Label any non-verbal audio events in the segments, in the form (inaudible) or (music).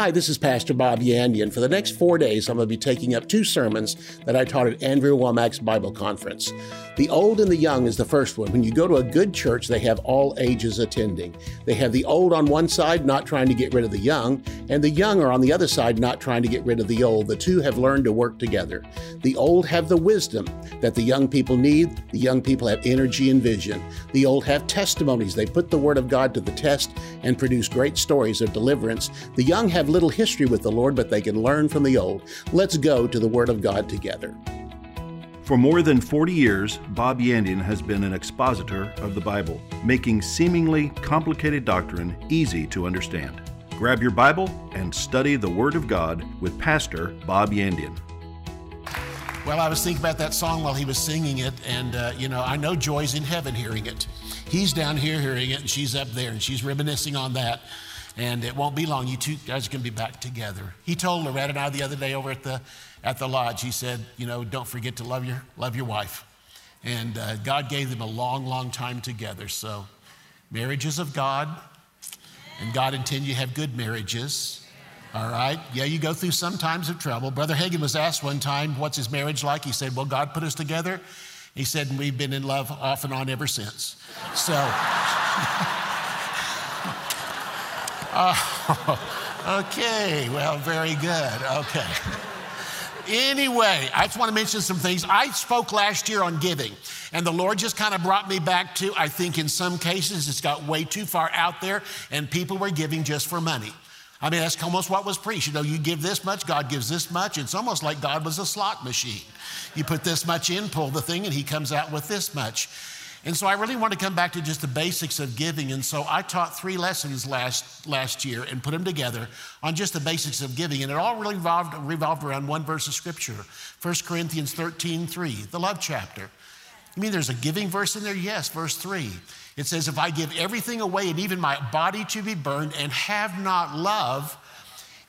Hi, this is Pastor Bob Yandian. For the next four days, I'm going to be taking up two sermons that I taught at Andrew Wommack's Bible Conference. The old and the young is the first one. When you go to a good church, they have all ages attending. They have the old on one side, not trying to get rid of the young, and the young are on the other side, not trying to get rid of the old. The two have learned to work together. The old have the wisdom that the young people need, the young people have energy and vision. The old have testimonies. They put the Word of God to the test and produce great stories of deliverance. The young have little history with the Lord, but they can learn from the old. Let's go to the Word of God together. For more than 40 years, Bob Yandian has been an expositor of the Bible, making seemingly complicated doctrine easy to understand. Grab your Bible and study the Word of God with Pastor Bob Yandian. Well, I was thinking about that song while he was singing it, and uh, you know, I know Joy's in heaven hearing it. He's down here hearing it, and she's up there, and she's reminiscing on that. And it won't be long. You two guys are going to be back together. He told Loretta and I the other day over at the at the lodge. He said, you know, don't forget to love your love your wife. And uh, God gave them a long, long time together. So, marriages of God, and God intended you have good marriages. All right? Yeah, you go through some times of trouble. Brother Hagin was asked one time, What's his marriage like? He said, Well, God put us together. He said, and we've been in love off and on ever since. So, (laughs) uh, (laughs) okay, well, very good. Okay. Anyway, I just want to mention some things. I spoke last year on giving, and the Lord just kind of brought me back to I think in some cases it's got way too far out there, and people were giving just for money. I mean, that's almost what was preached. You know, you give this much, God gives this much. It's almost like God was a slot machine. You put this much in, pull the thing, and He comes out with this much. And so I really want to come back to just the basics of giving. And so I taught three lessons last, last year and put them together on just the basics of giving. And it all really revolved, revolved around one verse of scripture 1 Corinthians 13 3, the love chapter. You mean there's a giving verse in there? Yes, verse 3. It says, If I give everything away and even my body to be burned and have not love,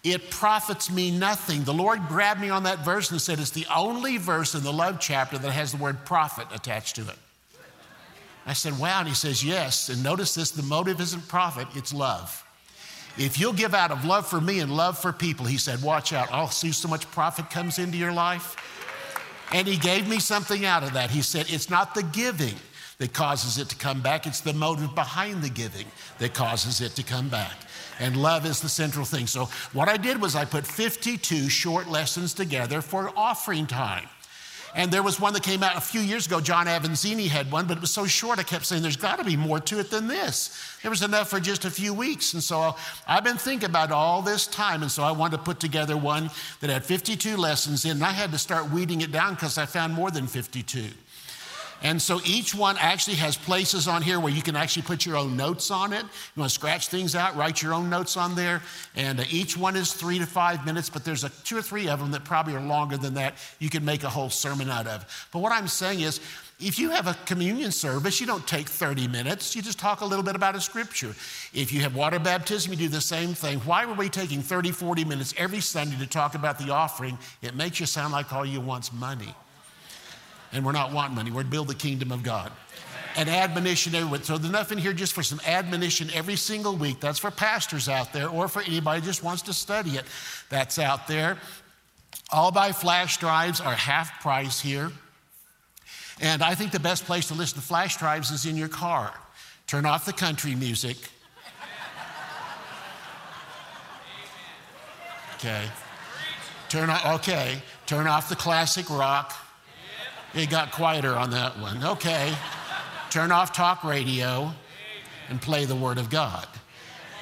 it profits me nothing. The Lord grabbed me on that verse and said, It's the only verse in the love chapter that has the word profit attached to it. I said, Wow. And he says, Yes. And notice this the motive isn't profit, it's love. If you'll give out of love for me and love for people, he said, Watch out. I'll see so much profit comes into your life. And he gave me something out of that. He said, It's not the giving that causes it to come back, it's the motive behind the giving that causes it to come back. And love is the central thing. So, what I did was I put 52 short lessons together for offering time. And there was one that came out a few years ago. John Avanzini had one, but it was so short, I kept saying, there's got to be more to it than this. There was enough for just a few weeks. And so I've been thinking about all this time. And so I wanted to put together one that had 52 lessons in. And I had to start weeding it down because I found more than 52. And so each one actually has places on here where you can actually put your own notes on it. You want to scratch things out, write your own notes on there. And uh, each one is three to five minutes, but there's a, two or three of them that probably are longer than that. You can make a whole sermon out of. But what I'm saying is, if you have a communion service, you don't take 30 minutes. You just talk a little bit about a scripture. If you have water baptism, you do the same thing. Why were we taking 30, 40 minutes every Sunday to talk about the offering? It makes you sound like all you want's money and we're not wanting money. We're to build the kingdom of God. And admonition everywhere. So there's enough in here just for some admonition every single week. That's for pastors out there or for anybody just wants to study it. That's out there. All by flash drives are half price here. And I think the best place to listen to flash drives is in your car. Turn off the country music. Okay. Turn off, okay. Turn off the classic rock. It got quieter on that one. Okay. Turn off talk radio and play the Word of God.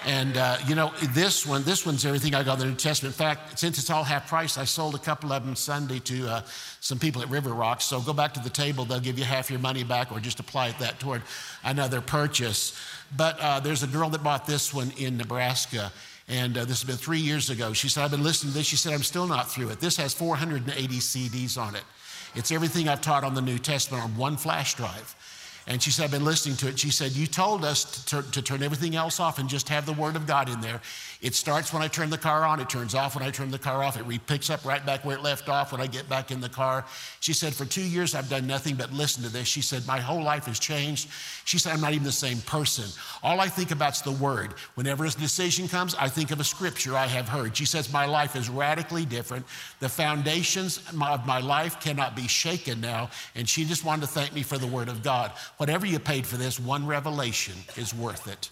And uh, you know, this one, this one's everything I got in the New Testament. In fact, since it's all half price, I sold a couple of them Sunday to uh, some people at River Rocks. So go back to the table, they'll give you half your money back or just apply that toward another purchase. But uh, there's a girl that bought this one in Nebraska. And uh, this has been three years ago. She said, I've been listening to this. She said, I'm still not through it. This has 480 CDs on it. It's everything I've taught on the New Testament on one flash drive. And she said, I've been listening to it. She said, You told us to, to, turn everything else off and just have the Word of God in there. It starts when I turn the car on, it turns off when I turn the car off, it re- picks up right back where it left off when I get back in the car. She said, For two years, I've done nothing but listen to this. She said, My whole life has changed. She said, I'm not even the same person. All I think about is the Word. Whenever a decision comes, I think of a scripture I have heard. She says, My life is radically different. The foundations of my life cannot be shaken now. And she just wanted to thank me for the Word of God. Whatever you paid for this, one revelation is worth it.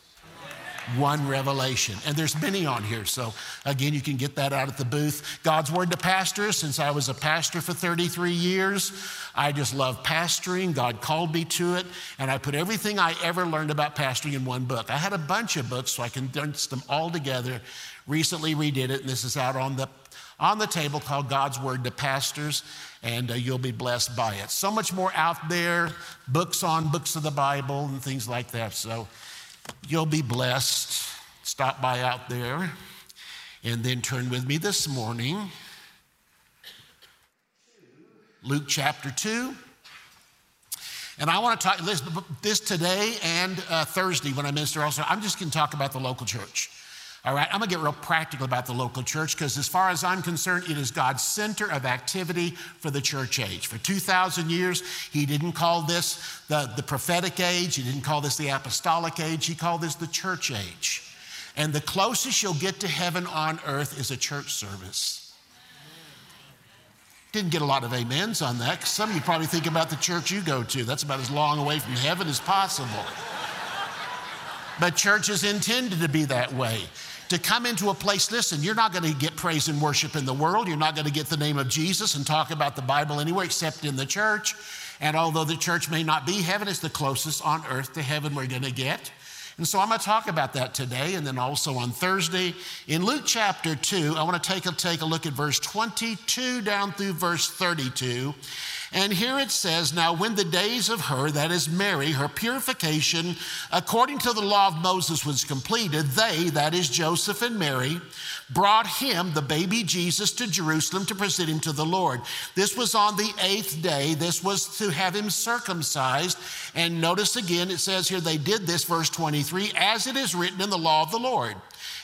One revelation. And there's many on here. So, again, you can get that out at the booth. God's Word to Pastors. Since I was a pastor for 33 years, I just love pastoring. God called me to it. And I put everything I ever learned about pastoring in one book. I had a bunch of books, so I condensed them all together. Recently redid it, and this is out on the on the table called God's Word to Pastors, and uh, you'll be blessed by it. So much more out there, books on books of the Bible and things like that. So you'll be blessed. Stop by out there and then turn with me this morning. Luke chapter 2. And I want to talk this, this today and uh, Thursday when I minister also. I'm just going to talk about the local church. All right, I'm gonna get real practical about the local church because, as far as I'm concerned, it is God's center of activity for the church age. For 2,000 years, He didn't call this the, the prophetic age, He didn't call this the apostolic age, He called this the church age. And the closest you'll get to heaven on earth is a church service. Didn't get a lot of amens on that because some of you probably think about the church you go to. That's about as long away from heaven as possible. But church is intended to be that way to come into a place, listen, you're not going to get praise and worship in the world. You're not going to get the name of Jesus and talk about the Bible anywhere except in the church. And although the church may not be heaven, it's the closest on earth to heaven we're going to get. And so I'm going to talk about that today and then also on Thursday. In Luke chapter 2, I want to take a, take a look at verse 22 down through verse 32. And here it says, Now when the days of her, that is Mary, her purification, according to the law of Moses, was completed, they, that is Joseph and Mary, brought him, the baby Jesus, to Jerusalem to present him to the Lord. This was on the eighth day. This was to have him circumcised. And notice again, it says here, they did this, verse 23, as it is written in the law of the Lord.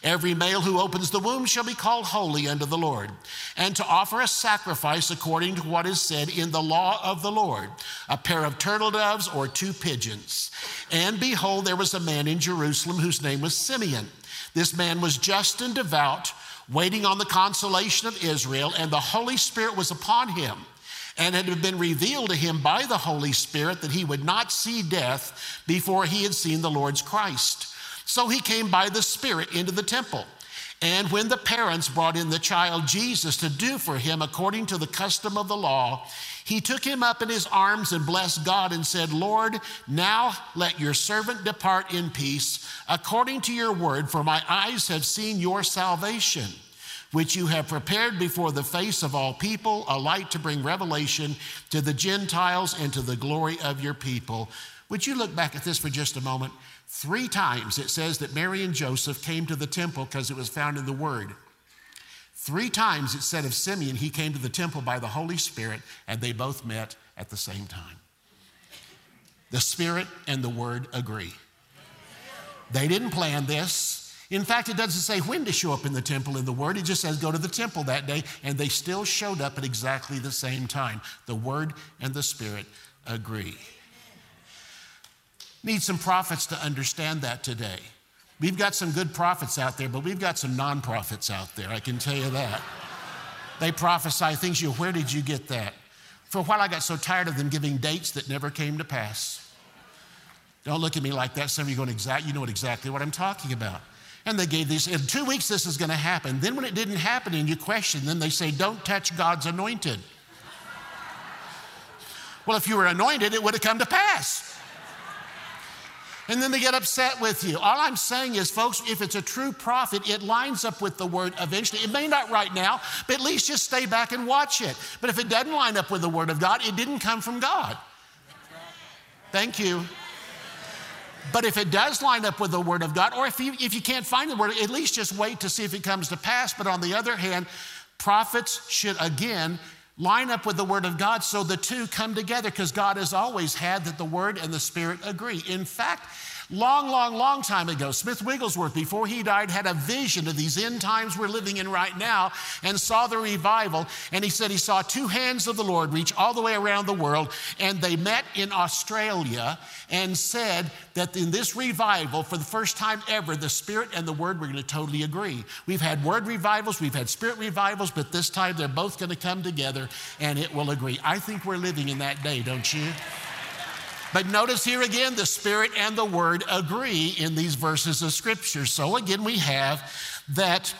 Every male who opens the womb shall be called holy unto the Lord, and to offer a sacrifice according to what is said in the law of the Lord a pair of turtle doves or two pigeons. And behold, there was a man in Jerusalem whose name was Simeon. This man was just and devout, waiting on the consolation of Israel, and the Holy Spirit was upon him. And it had been revealed to him by the Holy Spirit that he would not see death before he had seen the Lord's Christ. So he came by the Spirit into the temple. And when the parents brought in the child Jesus to do for him according to the custom of the law, he took him up in his arms and blessed God and said, Lord, now let your servant depart in peace according to your word, for my eyes have seen your salvation, which you have prepared before the face of all people, a light to bring revelation to the Gentiles and to the glory of your people. Would you look back at this for just a moment? Three times it says that Mary and Joseph came to the temple because it was found in the Word. Three times it said of Simeon, he came to the temple by the Holy Spirit, and they both met at the same time. The Spirit and the Word agree. They didn't plan this. In fact, it doesn't say when to show up in the temple in the Word. It just says go to the temple that day, and they still showed up at exactly the same time. The Word and the Spirit agree. Need some prophets to understand that today. We've got some good prophets out there, but we've got some non prophets out there, I can tell you that. They prophesy things you, where did you get that? For a while, I got so tired of them giving dates that never came to pass. Don't look at me like that. Some of you going, exact, you know exactly what I'm talking about. And they gave these, in two weeks, this is going to happen. Then, when it didn't happen and you question, then they say, don't touch God's anointed. well, if you were anointed, it would have come to pass and then they get upset with you. All I'm saying is, folks, if it's a true prophet, it lines up with the word eventually. It may not right now, but at least just stay back and watch it. But if it doesn't line up with the word of God, it didn't come from God. Thank you. But if it does line up with the word of God, or if you, if you can't find the word, at least just wait to see if it comes to pass. But on the other hand, prophets should again line up with the Word of God so the two come together because God has always had that the Word and the Spirit agree. In fact, Long, long, long time ago, Smith Wigglesworth, before he died, had a vision of these end times we're living in right now and saw the revival. And he said he saw two hands of the Lord reach all the way around the world. And they met in Australia and said that in this revival, for the first time ever, the Spirit and the Word were going to totally agree. We've had Word revivals, we've had Spirit revivals, but this time they're both going to come together and it will agree. I think we're living in that day, don't you? But notice here again, the Spirit and the Word agree in these verses of Scripture. So again, we have that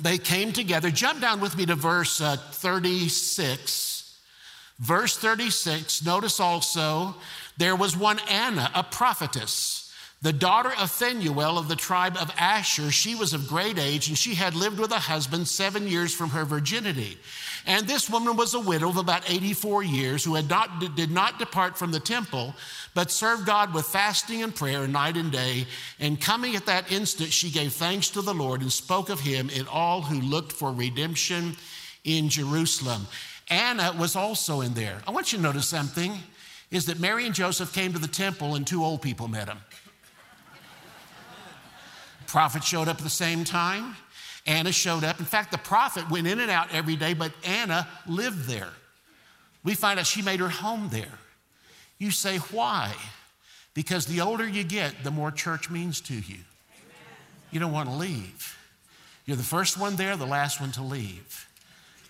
they came together. Jump down with me to verse uh, 36. Verse 36, notice also there was one Anna, a prophetess the daughter of Phanuel of the tribe of Asher, she was of great age, and she had lived with a husband seven years from her virginity. And this woman was a widow of about 84 years who had not, did not depart from the temple, but served God with fasting and prayer night and day. And coming at that instant, she gave thanks to the Lord and spoke of him in all who looked for redemption in Jerusalem. Anna was also in there. I want you to notice something is that Mary and Joseph came to the temple and two old people met them. Prophet showed up at the same time. Anna showed up. In fact, the prophet went in and out every day, but Anna lived there. We find out she made her home there. You say, why? Because the older you get, the more church means to you. You don't want to leave. You're the first one there, the last one to leave.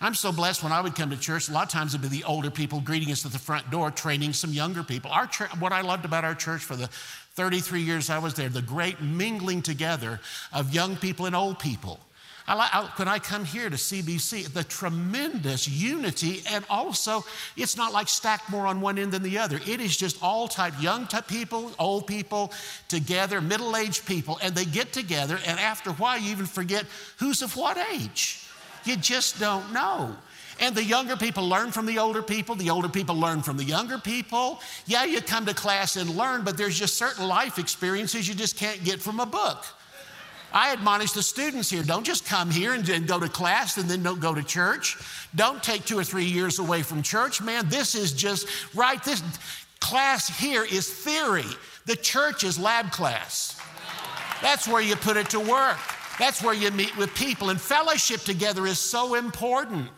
I'm so blessed when I would come to church, a lot of times it'd be the older people greeting us at the front door, training some younger people. Our church, what I loved about our church for the 33 years I was there, the great mingling together of young people and old people. I, I, when I come here to CBC, the tremendous unity, and also it's not like stacked more on one end than the other. It is just all type, young type people, old people together, middle aged people, and they get together, and after a while, you even forget who's of what age. You just don't know. And the younger people learn from the older people, the older people learn from the younger people. Yeah, you come to class and learn, but there's just certain life experiences you just can't get from a book. I admonish the students here don't just come here and, and, go to class and then don't go to church. Don't take two or three years away from church. Man, this is just right. This class here is theory, the church is lab class. That's where you put it to work. That's where you meet with people, and fellowship together is so important.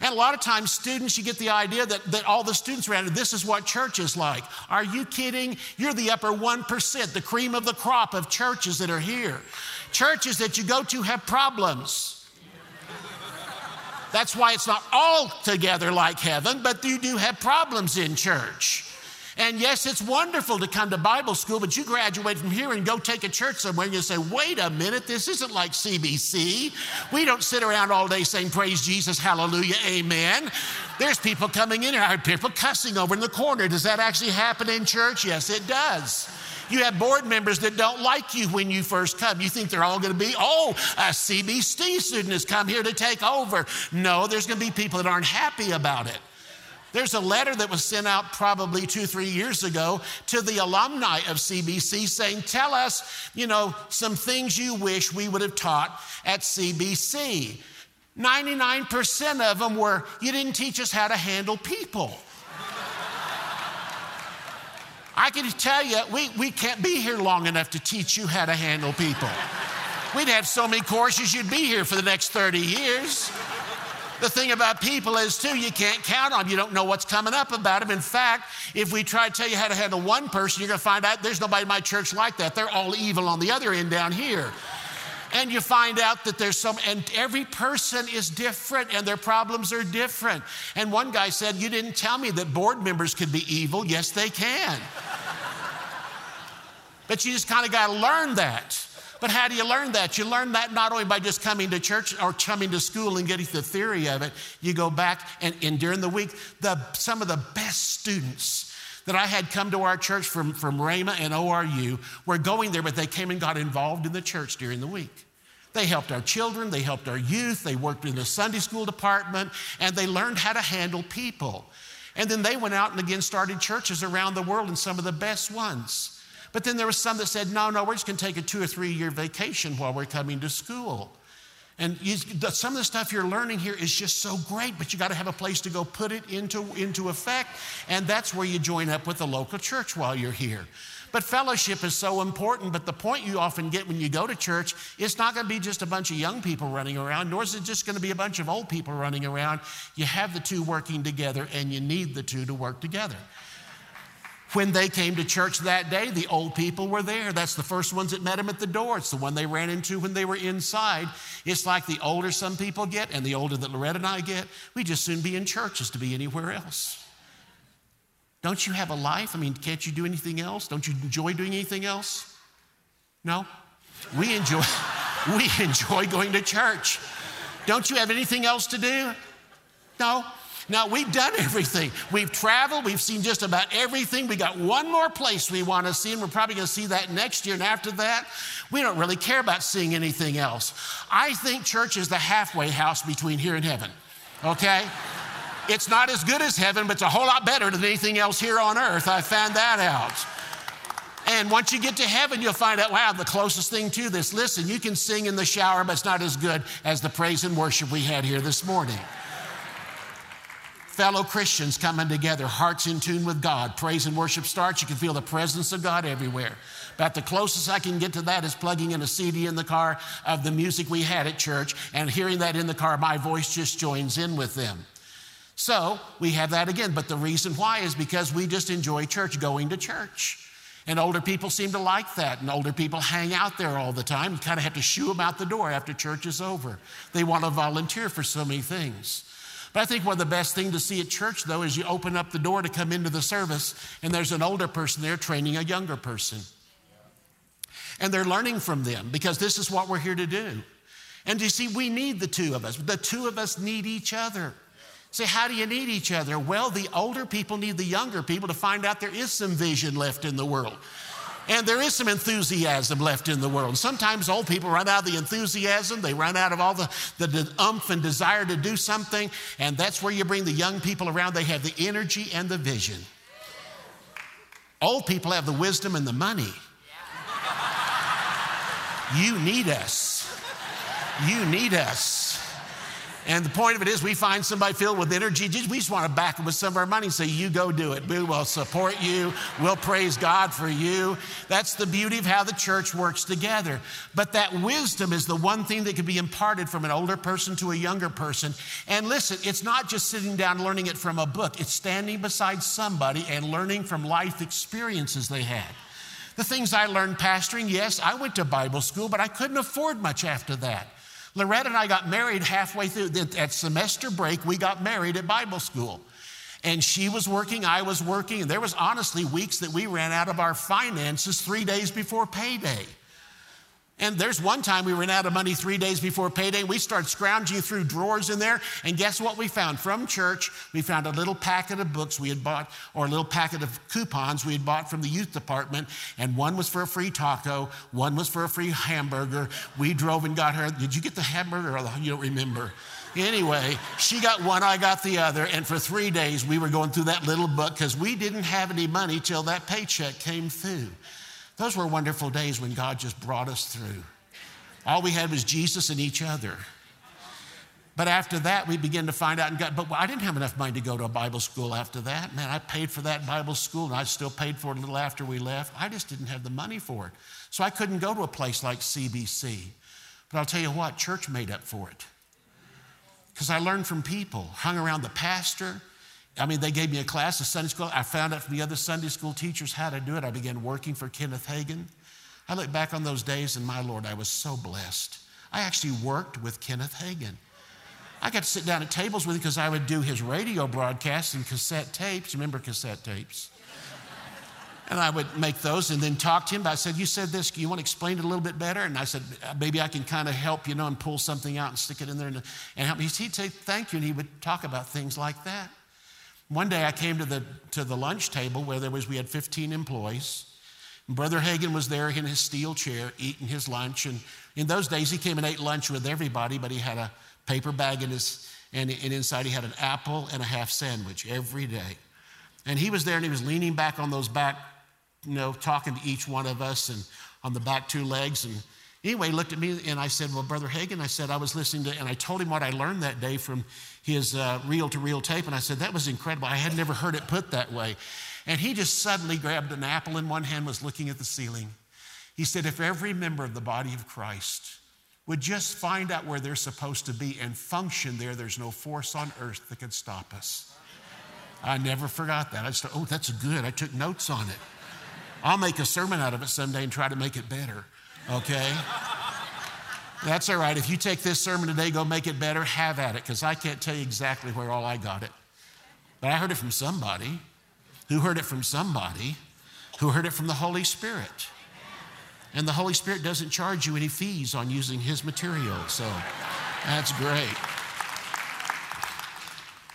And a lot of times, students, you get the idea that, that all the students around it, this is what church is like. Are you kidding? You're the upper 1%, the cream of the crop of churches that are here. Churches that you go to have problems. That's why it's not all together like heaven, but you do have problems in church. And yes, it's wonderful to come to Bible school, but you graduate from here and go take a church somewhere and you say, wait a minute, this isn't like CBC. We don't sit around all day saying, praise Jesus, hallelujah, amen. There's people coming in here, I heard people cussing over in the corner. Does that actually happen in church? Yes, it does. You have board members that don't like you when you first come. You think they're all going to be, oh, a CBC student has come here to take over. No, there's going to be people that aren't happy about it. There's a letter that was sent out probably two, three years ago to the alumni of CBC saying, Tell us, you know, some things you wish we would have taught at CBC. 99% of them were, You didn't teach us how to handle people. I can tell you, we, we can't be here long enough to teach you how to handle people. We'd have so many courses, you'd be here for the next 30 years. The thing about people is, too, you can't count on them. You don't know what's coming up about them. In fact, if we try to tell you how to handle one person, you're going to find out there's nobody in my church like that. They're all evil on the other end down here. And you find out that there's some, and every person is different and their problems are different. And one guy said, You didn't tell me that board members could be evil. Yes, they can. but you just kind of got to learn that. But how do you learn that? You learn that not only by just coming to church or coming to school and getting the theory of it, you go back and, and during the week, the, some of the best students that I had come to our church from, from Rhema and ORU were going there, but they came and got involved in the church during the week. They helped our children, they helped our youth, they worked in the Sunday school department, and they learned how to handle people. And then they went out and again started churches around the world and some of the best ones. But then there was some that said, no, no, we're just going to take a two or three year vacation while we're coming to school. And you, some of the stuff you're learning here is just so great, but you got to have a place to go put it into, into effect. And that's where you join up with the local church while you're here. But fellowship is so important. But the point you often get when you go to church, it's not going to be just a bunch of young people running around, nor is it just going to be a bunch of old people running around. You have the two working together, and you need the two to work together. When they came to church that day, the old people were there. That's the first ones that met them at the door. It's the one they ran into when they were inside. It's like the older some people get and the older that Loretta and I get, we just soon be in churches to be anywhere else. Don't you have a life? I mean, can't you do anything else? Don't you enjoy doing anything else? No? We enjoy, (laughs) we enjoy going to church. Don't you have anything else to do? No? Now, we've done everything. We've traveled, we've seen just about everything. We got one more place we want to see, and we're probably going to see that next year. And after that, we don't really care about seeing anything else. I think church is the halfway house between here and heaven, okay? It's not as good as heaven, but it's a whole lot better than anything else here on earth. I found that out. And once you get to heaven, you'll find out, wow, the closest thing to this. Listen, you can sing in the shower, but it's not as good as the praise and worship we had here this morning fellow Christians coming together, hearts in tune with God. Praise and worship starts. You can feel the presence of God everywhere. About the closest I can get to that is plugging in a CD in the car of the music we had at church, and hearing that in the car, my voice just joins in with them. So we have that again. But the reason why is because we just enjoy church, going to church. And older people seem to like that. And older people hang out there all the time. You kind of have to shoo them out the door after church is over. They want to volunteer for so many things. But I think one of the best things to see at church, though, is you open up the door to come into the service, and there's an older person there training a younger person. And they're learning from them because this is what we're here to do. And you see, we need the two of us. The two of us need each other. Say, how do you need each other? Well, the older people need the younger people to find out there is some vision left in the world. And there is some enthusiasm left in the world. Sometimes old people run out of the enthusiasm, they run out of all the, the, the umph and desire to do something, and that's where you bring the young people around. They have the energy and the vision. Old people have the wisdom and the money. You need us. You need us. And the point of it is, we find somebody filled with energy. We just want to back them with some of our money and say, You go do it. We will support you. We'll praise God for you. That's the beauty of how the church works together. But that wisdom is the one thing that can be imparted from an older person to a younger person. And listen, it's not just sitting down learning it from a book, it's standing beside somebody and learning from life experiences they had. The things I learned pastoring, yes, I went to Bible school, but I couldn't afford much after that. Loretta and I got married halfway through. At semester break, we got married at Bible school. And she was working, I was working, and there was honestly weeks that we ran out of our finances three days before payday. And there's one time we ran out of money three days before payday. We started scrounging through drawers in there. And guess what we found? From church, we found a little packet of books we had bought, or a little packet of coupons we had bought from the youth department. And one was for a free taco, one was for a free hamburger. We drove and got her. Did you get the hamburger? Oh, you don't remember. Anyway, she got one, I got the other. And for three days, we were going through that little book because we didn't have any money till that paycheck came through. Those were wonderful days when God just brought us through. All we had was Jesus and each other. But after that, we began to find out, and God, but I didn't have enough money to go to a Bible school after that. Man, I paid for that Bible school, and I still paid for it a little after we left. I just didn't have the money for it. So I couldn't go to a place like CBC. But I'll tell you what, church made up for it. Because I learned from people, hung around the pastor, I mean, they gave me a class of Sunday school. I found out from the other Sunday school teachers how to do it. I began working for Kenneth Hagin. I look back on those days, and my Lord, I was so blessed. I actually worked with Kenneth Hagin. I got to sit down at tables with him because I would do his radio broadcasts and cassette tapes. Remember cassette tapes? And I would make those and then talk to him. I said, You said this, you want to explain it a little bit better? And I said, Maybe I can kind of help, you know, and pull something out and stick it in there and, and help me. He'd say, Thank you. And he would talk about things like that. One day I came to the, to the lunch table where there was, we had 15 employees. Brother Hagin was there in his steel chair eating his lunch. And in those days, he came and ate lunch with everybody, but he had a paper bag in his, and, and inside he had an apple and a half sandwich every day. And he was there and he was leaning back on those back, you know, talking to each one of us and on the back two legs. And Anyway, he looked at me and I said, Well, Brother Hagin, I said, I was listening to, and I told him what I learned that day from his reel to reel tape. And I said, That was incredible. I had never heard it put that way. And he just suddenly grabbed an apple in one hand, was looking at the ceiling. He said, If every member of the body of Christ would just find out where they're supposed to be and function there, there's no force on earth that could stop us. I never forgot that. I thought, oh, that's good. I took notes on it. I'll make a sermon out of it someday and try to make it better, okay? That's all right. If you take this sermon today, go make it better, have at it, because I can't tell you exactly where all I got it. But I heard it from somebody who heard it from somebody who heard it from the Holy Spirit. And the Holy Spirit doesn't charge you any fees on using His material. So that's great.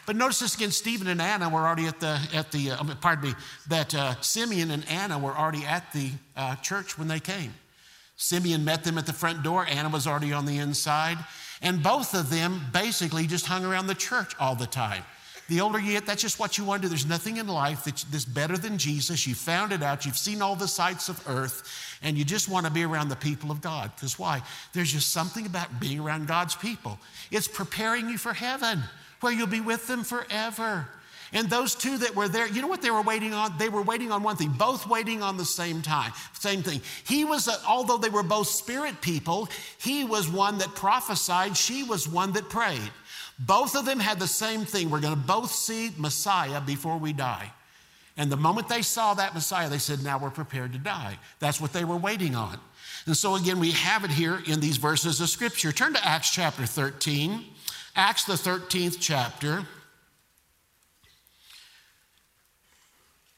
But notice this again, Stephen and Anna were already at the, at the uh, pardon me, that uh, Simeon and Anna were already at the uh, church when they came. Simeon met them at the front door, Anna was already on the inside, and both of them basically just hung around the church all the time. The older you get, that's just what you want to do. There's nothing in life that's better than Jesus. You found it out. You've seen all the sights of earth, and you just want to be around the people of God. Because why? There's just something about being around God's people. It's preparing you for heaven, where you'll be with them forever. And those two that were there, you know what they were waiting on? They were waiting on one thing, both waiting on the same time, same thing. He was, a, although they were both spirit people, he was one that prophesied, she was one that prayed. Both of them had the same thing. We're going to both see Messiah before we die. And the moment they saw that Messiah, they said, Now we're prepared to die. That's what they were waiting on. And so, again, we have it here in these verses of Scripture. Turn to Acts chapter 13. Acts, the 13th chapter.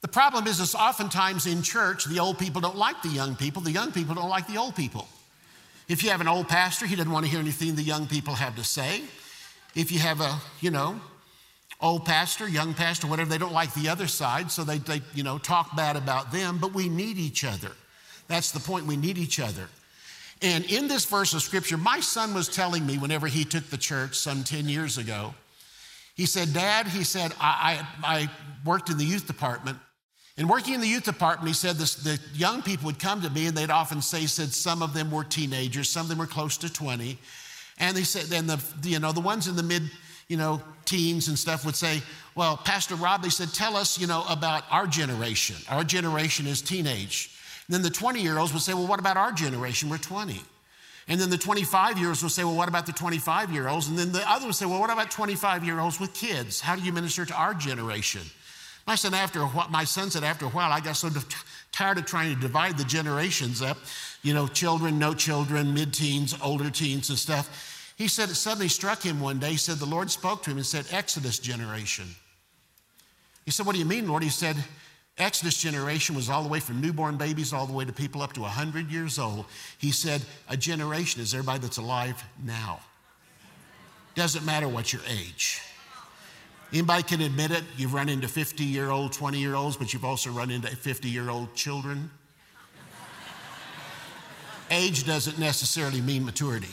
The problem is, is oftentimes in church, the old people don't like the young people, the young people don't like the old people. If you have an old pastor, he doesn't want to hear anything the young people have to say. If you have a, you know, old pastor, young pastor, whatever, they don't like the other side, so they, they, you know, talk bad about them, but we need each other. That's the point, we need each other. And in this verse of scripture, my son was telling me whenever he took the church some 10 years ago, he said, Dad, he said, I, I, I worked in the youth department. And working in the youth department, he said this, the young people would come to me and they'd often say, said some of them were teenagers, some of them were close to 20. And they said, and the, you know, the ones in the mid, you know, teens and stuff would say, well, Pastor Rob, they said, tell us, you know, about our generation. Our generation is teenage. And then the 20 year olds would say, well, what about our generation? We're 20. And then the 25 year olds would say, well, what about the 25 year olds? And then the others would say, well, what about 25 year olds with kids? How do you minister to our generation? My son, after a while, my son said, after a while, I got so tired of trying to divide the generations up, you know, children, no children, mid teens, older teens, and stuff. He said it suddenly struck him one day. He said the Lord spoke to him and said, Exodus generation. He said, What do you mean, Lord? He said, Exodus generation was all the way from newborn babies all the way to people up to 100 years old. He said, A generation is everybody that's alive now. Doesn't matter what your age. Anybody can admit it. You've run into 50 year old, 20 year olds, but you've also run into 50 year old children. Age doesn't necessarily mean maturity.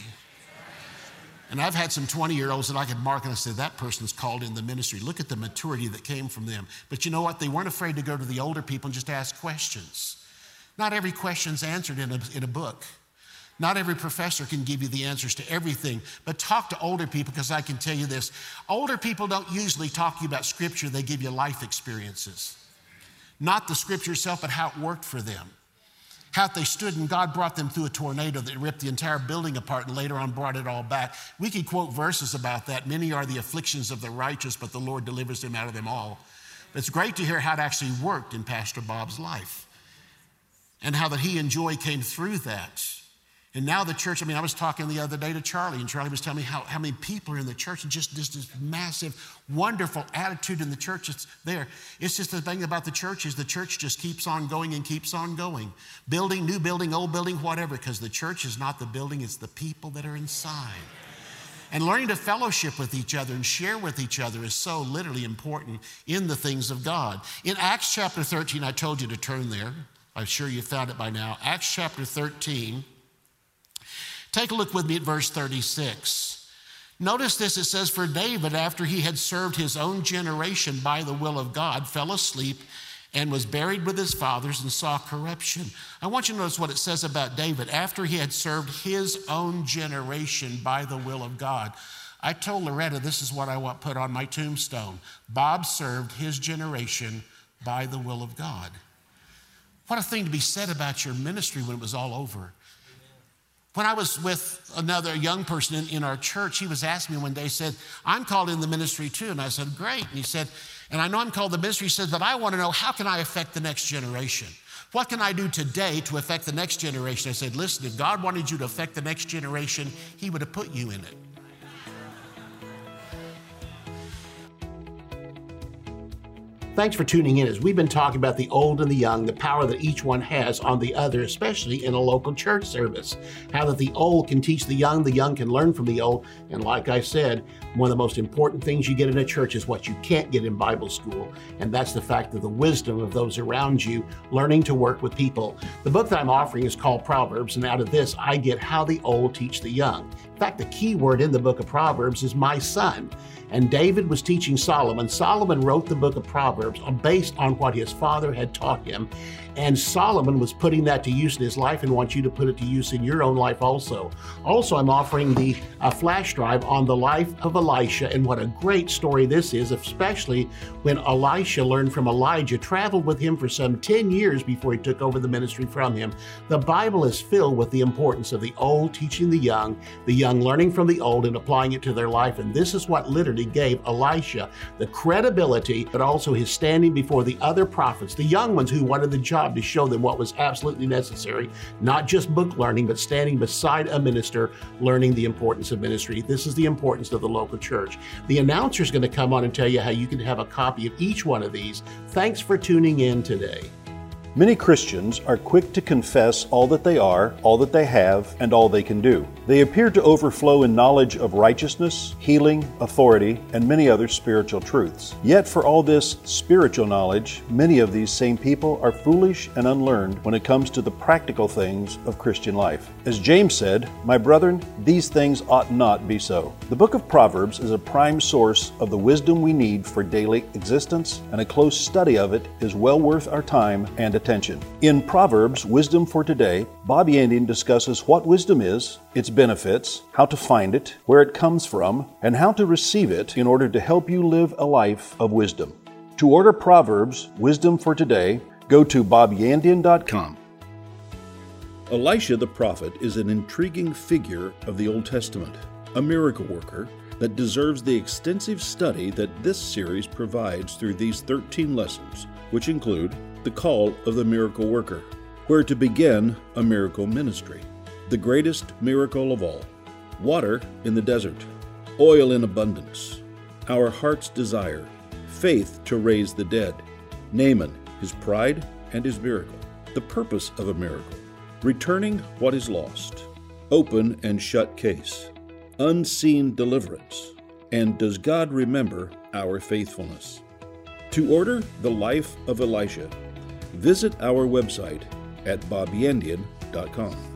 And I've had some 20 year olds that I could mark and I said, that person's called in the ministry. Look at the maturity that came from them. But you know what? They weren't afraid to go to the older people and just ask questions. Not every question's answered in a, in a book. Not every professor can give you the answers to everything, but talk to older people because I can tell you this older people don't usually talk to you about scripture, they give you life experiences. Not the scripture itself, but how it worked for them how they stood and God brought them through a tornado that ripped the entire building apart and later on brought it all back. We could quote verses about that. Many are the afflictions of the righteous, but the Lord delivers them out of them all. But it's great to hear how it actually worked in Pastor Bob's life and how that he and Joy came through that. And now the church, I mean, I was talking the other day to Charlie, and Charlie was telling me how, how many people are in the church and just, just this massive, wonderful attitude in the church that's there. It's just the thing about the church is the church just keeps on going and keeps on going. Building, new building, old building, whatever, because the church is not the building, it's the people that are inside. And learning to fellowship with each other and share with each other is so literally important in the things of God. In Acts chapter 13, I told you to turn there. I'm sure you found it by now. Acts chapter 13. Take a look with me at verse 36. Notice this it says, For David, after he had served his own generation by the will of God, fell asleep and was buried with his fathers and saw corruption. I want you to notice what it says about David after he had served his own generation by the will of God. I told Loretta this is what I want put on my tombstone. Bob served his generation by the will of God. What a thing to be said about your ministry when it was all over. When I was with another young person in, in, our church, he was asking me one day, said, I'm called in the ministry too. And I said, Great. And he said, and I know I'm called the ministry, he says, but I want to know how can I affect the next generation? What can I do today to affect the next generation? I said, listen, if God wanted you to affect the next generation, he would have put you in it. Thanks for tuning in as we've been talking about the old and the young, the power that each one has on the other, especially in a local church service. How that the old can teach the young, the young can learn from the old. And like I said, one of the most important things you get in a church is what you can't get in Bible school, and that's the fact of the wisdom of those around you learning to work with people. The book that I'm offering is called Proverbs, and out of this, I get how the old teach the young. In fact, the key word in the book of Proverbs is my son. And David was teaching Solomon. Solomon wrote the book of Proverbs based on what his father had taught him. And Solomon was putting that to use in his life and wants you to put it to use in your own life also. Also, I'm offering the flash drive on the life of Elisha and what a great story this is, especially when Elisha learned from Elijah, traveled with him for some 10 years before he took over the ministry from him. The Bible is filled with the importance of the old teaching the young, the young learning from the old and applying it to their life. And this is what literally gave Elisha the credibility, but also his standing before the other prophets, the young ones who wanted the job job to show them what was absolutely necessary, not just book learning, but standing beside a minister, learning the importance of ministry. This is the importance of the local church. The announcer is going to come on and tell you how you can have a copy of each one of these. Thanks for tuning in today. Many Christians are quick to confess all that they are, all that they have, and all they can do. They appear to overflow in knowledge of righteousness, healing, authority, and many other spiritual truths. Yet, for all this spiritual knowledge, many of these same people are foolish and unlearned when it comes to the practical things of Christian life. As James said, My brethren, these things ought not be so. The book of Proverbs is a prime source of the wisdom we need for daily existence, and a close study of it is well worth our time and attention. In Proverbs Wisdom for Today, Bob Yandian discusses what wisdom is, its benefits, how to find it, where it comes from, and how to receive it in order to help you live a life of wisdom. To order Proverbs Wisdom for Today, go to bobyandian.com. Elisha the prophet is an intriguing figure of the Old Testament, a miracle worker that deserves the extensive study that this series provides through these 13 lessons, which include the call of the miracle worker, where to begin a miracle ministry. The greatest miracle of all water in the desert, oil in abundance, our heart's desire, faith to raise the dead, Naaman, his pride and his miracle, the purpose of a miracle, returning what is lost, open and shut case, unseen deliverance, and does God remember our faithfulness? To order the life of Elisha, visit our website at bobyandian.com.